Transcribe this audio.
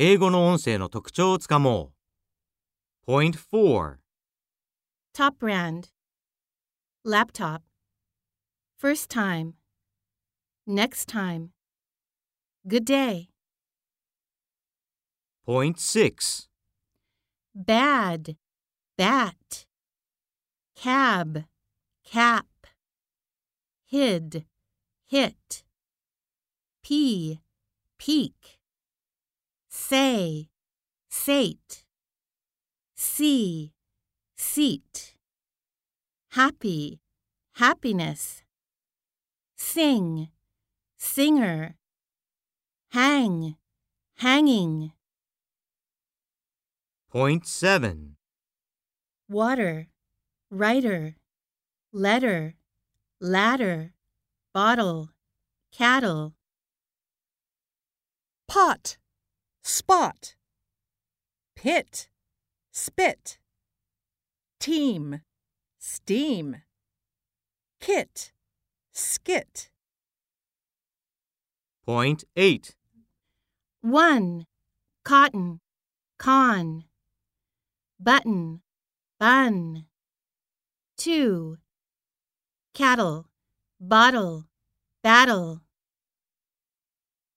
英語の音声の特徴をつかもう。Point 4 Top brand. Laptop. First time. Next time. Good day. Point 6 Bad. Bat. Cab. Cap. Hid. Hit. Pea. Peak. Say. Sate. See. Seat. Happy. Happiness. Sing. Singer. Hang. Hanging. Point 7 water, writer, letter, ladder, bottle, cattle. pot, spot, pit, spit, team, steam, kit, skit. Point 8 One, cotton, con, button, bun. Two, cattle, bottle, battle.